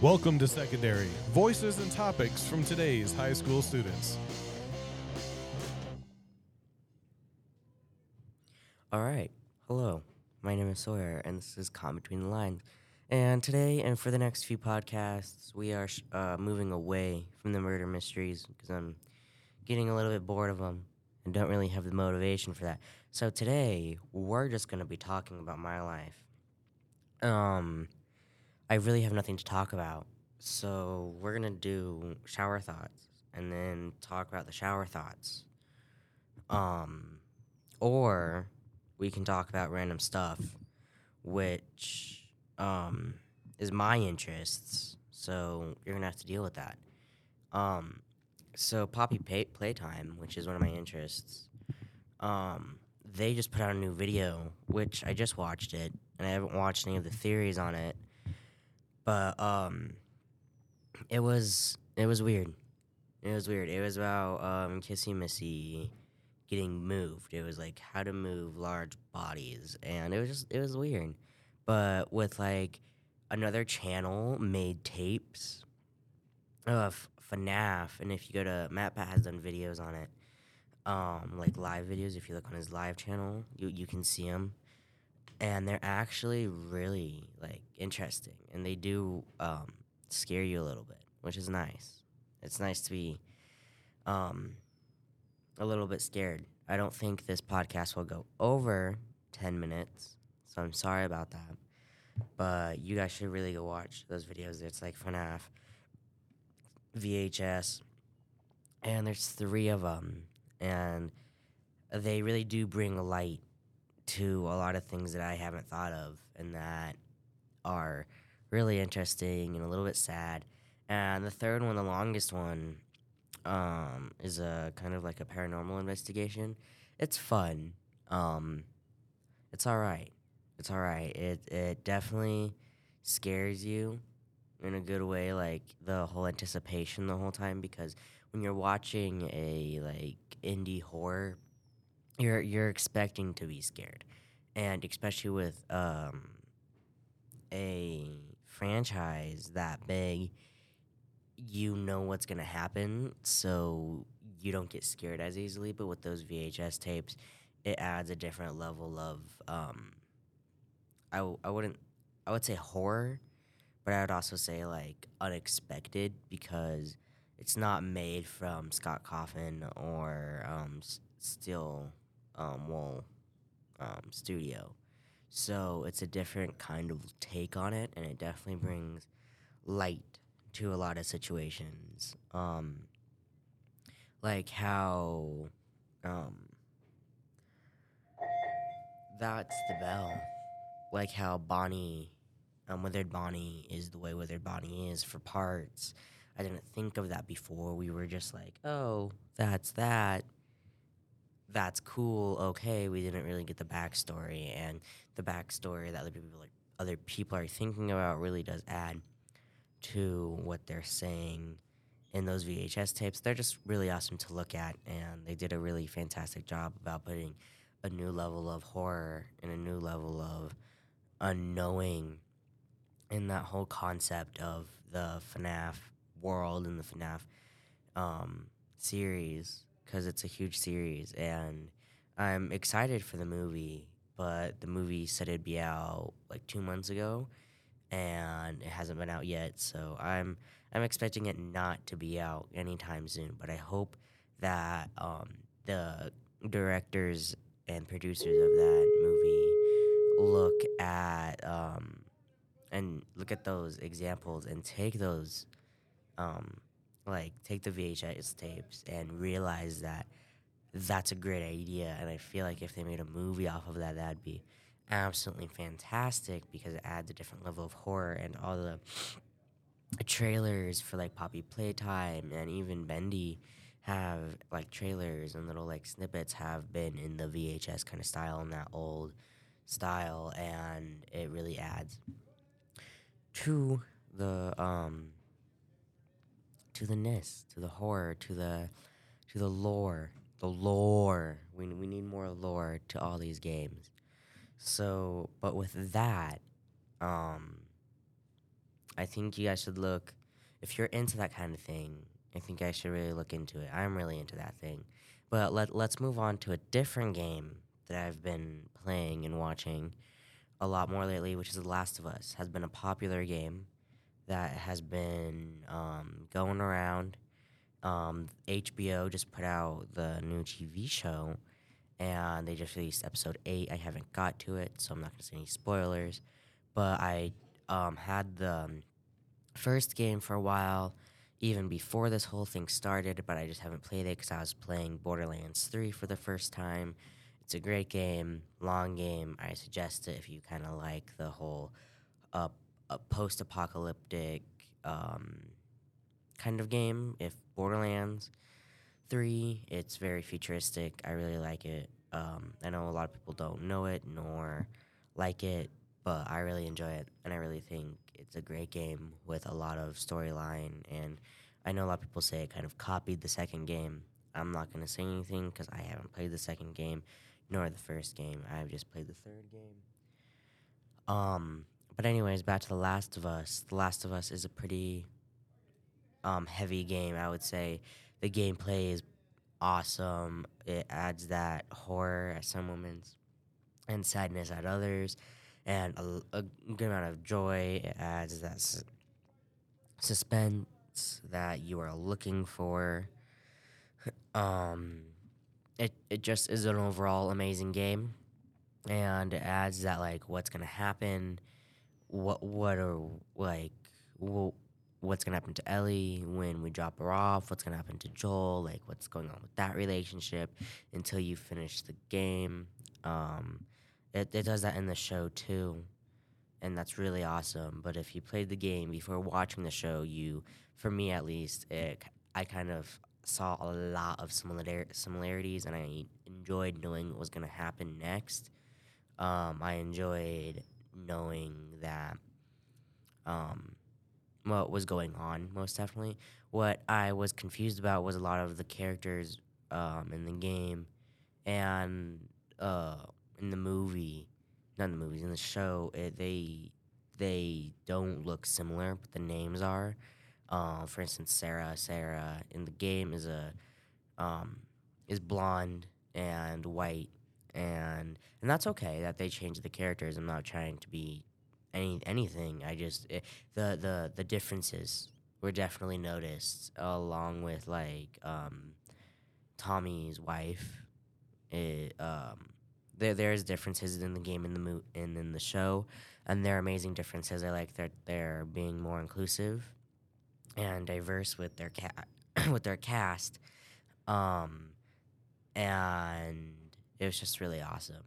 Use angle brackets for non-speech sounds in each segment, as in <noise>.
Welcome to Secondary Voices and Topics from today's high school students. All right. Hello. My name is Sawyer, and this is Calm Between the Lines. And today, and for the next few podcasts, we are sh- uh, moving away from the murder mysteries because I'm getting a little bit bored of them and don't really have the motivation for that. So today, we're just going to be talking about my life. Um, I really have nothing to talk about. So we're to do shower thoughts and then talk about the shower thoughts. Um, or we can talk about random stuff, which um, is my interests. So you're gonna have to deal with that. Um, so Poppy Pay- Playtime, which is one of my interests, um, they just put out a new video, which I just watched it, and I haven't watched any of the theories on it. But um, it was it was weird. It was weird. It was about um, Kissy Missy getting moved. It was like how to move large bodies, and it was just it was weird. But with like another channel made tapes of FNAF, and if you go to MatPat has done videos on it, um, like live videos. If you look on his live channel, you you can see them, and they're actually really like interesting, and they do um, scare you a little bit, which is nice. It's nice to be um, a little bit scared. I don't think this podcast will go over 10 minutes, so I'm sorry about that. But you guys should really go watch those videos. It's like FNAF, VHS, and there's three of them, and they really do bring light to a lot of things that I haven't thought of and that are really interesting and a little bit sad. And the third one, the longest one, um, is a kind of like a paranormal investigation. It's fun. Um, it's all right. It's all right. It it definitely scares you in a good way, like the whole anticipation the whole time because when you're watching a like indie horror, you're you're expecting to be scared, and especially with um, a franchise that big, you know what's gonna happen, so you don't get scared as easily. But with those VHS tapes, it adds a different level of um, I wouldn't I would say horror, but I would also say like unexpected because it's not made from Scott Cawthon or um, S- Steel um, Wool um, Studio. So it's a different kind of take on it, and it definitely brings light to a lot of situations. Um, like how um, that's the bell. Like how Bonnie, um, Withered Bonnie is the way Withered Bonnie is for parts. I didn't think of that before. We were just like, oh, that's that. That's cool. Okay, we didn't really get the backstory, and the backstory that other people like other people are thinking about really does add to what they're saying in those VHS tapes. They're just really awesome to look at, and they did a really fantastic job about putting a new level of horror and a new level of unknowing in that whole concept of the FNAF world and the FNAF um, series because it's a huge series, and I'm excited for the movie. But the movie said it'd be out like two months ago, and it hasn't been out yet. So I'm I'm expecting it not to be out anytime soon. But I hope that um, the directors and producers of that movie look at um, and look at those examples and take those um, like take the VHS tapes and realize that that's a great idea. And I feel like if they made a movie off of that, that'd be absolutely fantastic because it adds a different level of horror and all the trailers for like Poppy Playtime and even Bendy have like trailers and little like snippets have been in the VHS kind of style in that old style and it really adds to the um to the ness, to the horror, to the to the lore, the lore. We we need more lore to all these games. So, but with that, um, I think you guys should look if you're into that kind of thing. I think I should really look into it. I'm really into that thing. But let let's move on to a different game that I've been playing and watching a lot more lately, which is The Last of Us. Has been a popular game that has been um, going around. Um, HBO just put out the new TV show, and they just released episode eight. I haven't got to it, so I'm not to say any spoilers. But I um, had the um, first game for a while, even before this whole thing started, but I just haven't played it because I was playing Borderlands 3 for the first time. It's a great game, long game. I suggest it if you kind of like the whole uh, uh, post apocalyptic um, kind of game. If Borderlands 3, it's very futuristic. I really like it. Um, I know a lot of people don't know it nor like it, but I really enjoy it, and I really think it's a great game with a lot of storyline. And I know a lot of people say it kind of copied the second game. I'm not going to say anything because I haven't played the second game nor the first game. I've just played the third game. Um, but anyways, back to The Last of Us. The Last of Us is a pretty um, heavy game, I would say. The gameplay is awesome. It adds that horror at some moments and sadness at others and a, a good amount of joy. It adds that su- suspense that you are looking for. <laughs> Um, it it just is an overall amazing game, and it adds that like what's gonna happen, what what are like wh- what's gonna happen to Ellie when we drop her off, what's gonna happen to Joel, like what's going on with that relationship until you finish the game. Um, it, it does that in the show too and that's really awesome. But if you played the game before watching the show you for me at least it, i kind of saw a lot of similar similarities and i enjoyed knowing what was to happen next. Um, i enjoyed knowing that um, what was going on most definitely what i was confused about was a lot of the characters um, in the game and uh, in the movie, not in the movies, in the show, it, they they don't look similar, but the names are. Uh, for instance, Sarah. Sarah in the game is a um, is blonde and white, and and that's okay that they changed the characters. I'm not trying to be any anything. I just it, the the the differences were definitely noticed, along with like um, Tommy's wife. It, um, there there's differences in the game in the mo- and in the show, and they're amazing differences. I like that they're being more inclusive and diverse with their ca- <coughs> with their cast, um, and it was just really awesome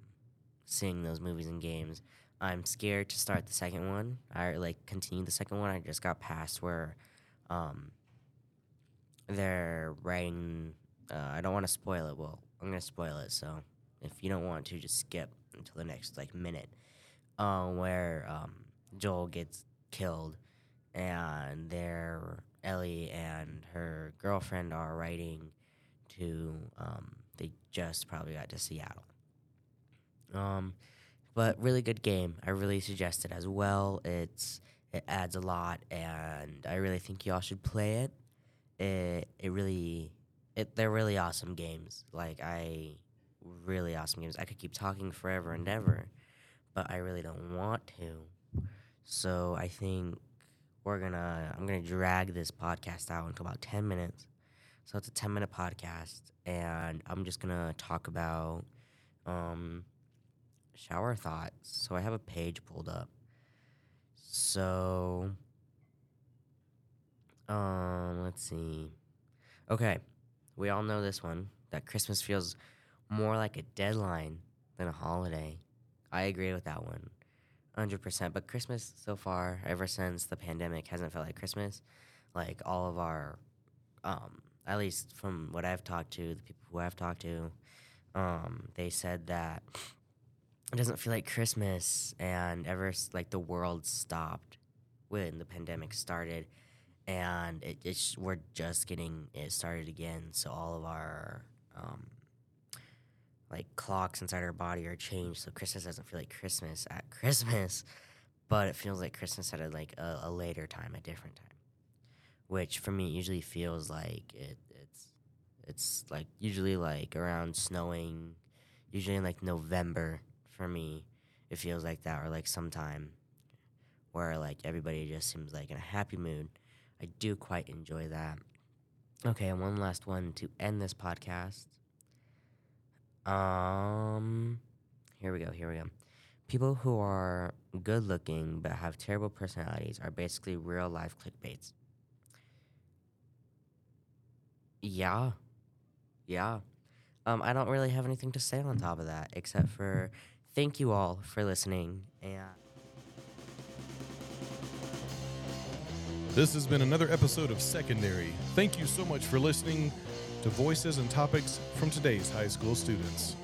seeing those movies and games. I'm scared to start the second one. I like continue the second one. I just got past where um, they're writing. Uh, I don't want to spoil it. Well, I'm gonna spoil it. So if you don't want to, just skip until the next like minute, uh, where um, Joel gets killed, and there Ellie and her girlfriend are writing to. Um, they just probably got to Seattle. Um, but really good game. I really suggest it as well. It's it adds a lot, and I really think y'all should play it. It it really it they're really awesome games. Like I really awesome games. I could keep talking forever and ever, but I really don't want to. So I think we're gonna I'm gonna drag this podcast out into about ten minutes. So it's a ten minute podcast, and I'm just gonna talk about um, shower thoughts. So I have a page pulled up. So um, let's see. Okay, we all know this one that Christmas feels more like a deadline than a holiday. I agree with that one. 100%. But Christmas so far, ever since the pandemic, hasn't felt like Christmas. Like all of our, um, at least from what I've talked to, the people who I've talked to, um, they said that it doesn't feel like Christmas. And ever like the world stopped when the pandemic started, and it, it's we're just getting it started again. So all of our um, like clocks inside our body are changed, so Christmas doesn't feel like Christmas at Christmas. <laughs> but it feels like Christmas at a, like a, a later time, a different time, which for me usually feels like it, it's it's like usually like around snowing, usually in like November for me. It feels like that, or like sometime where like everybody just seems like in a happy mood. I do quite enjoy that. Okay, and one last one to end this podcast. Um, here we go. Here we go. People who are good looking but have terrible personalities are basically real life clickbaits. Yeah. Yeah. Um, I don't really have anything to say on top of that except for thank you all for listening and This has been another episode of Secondary. Thank you so much for listening to Voices and Topics from today's high school students.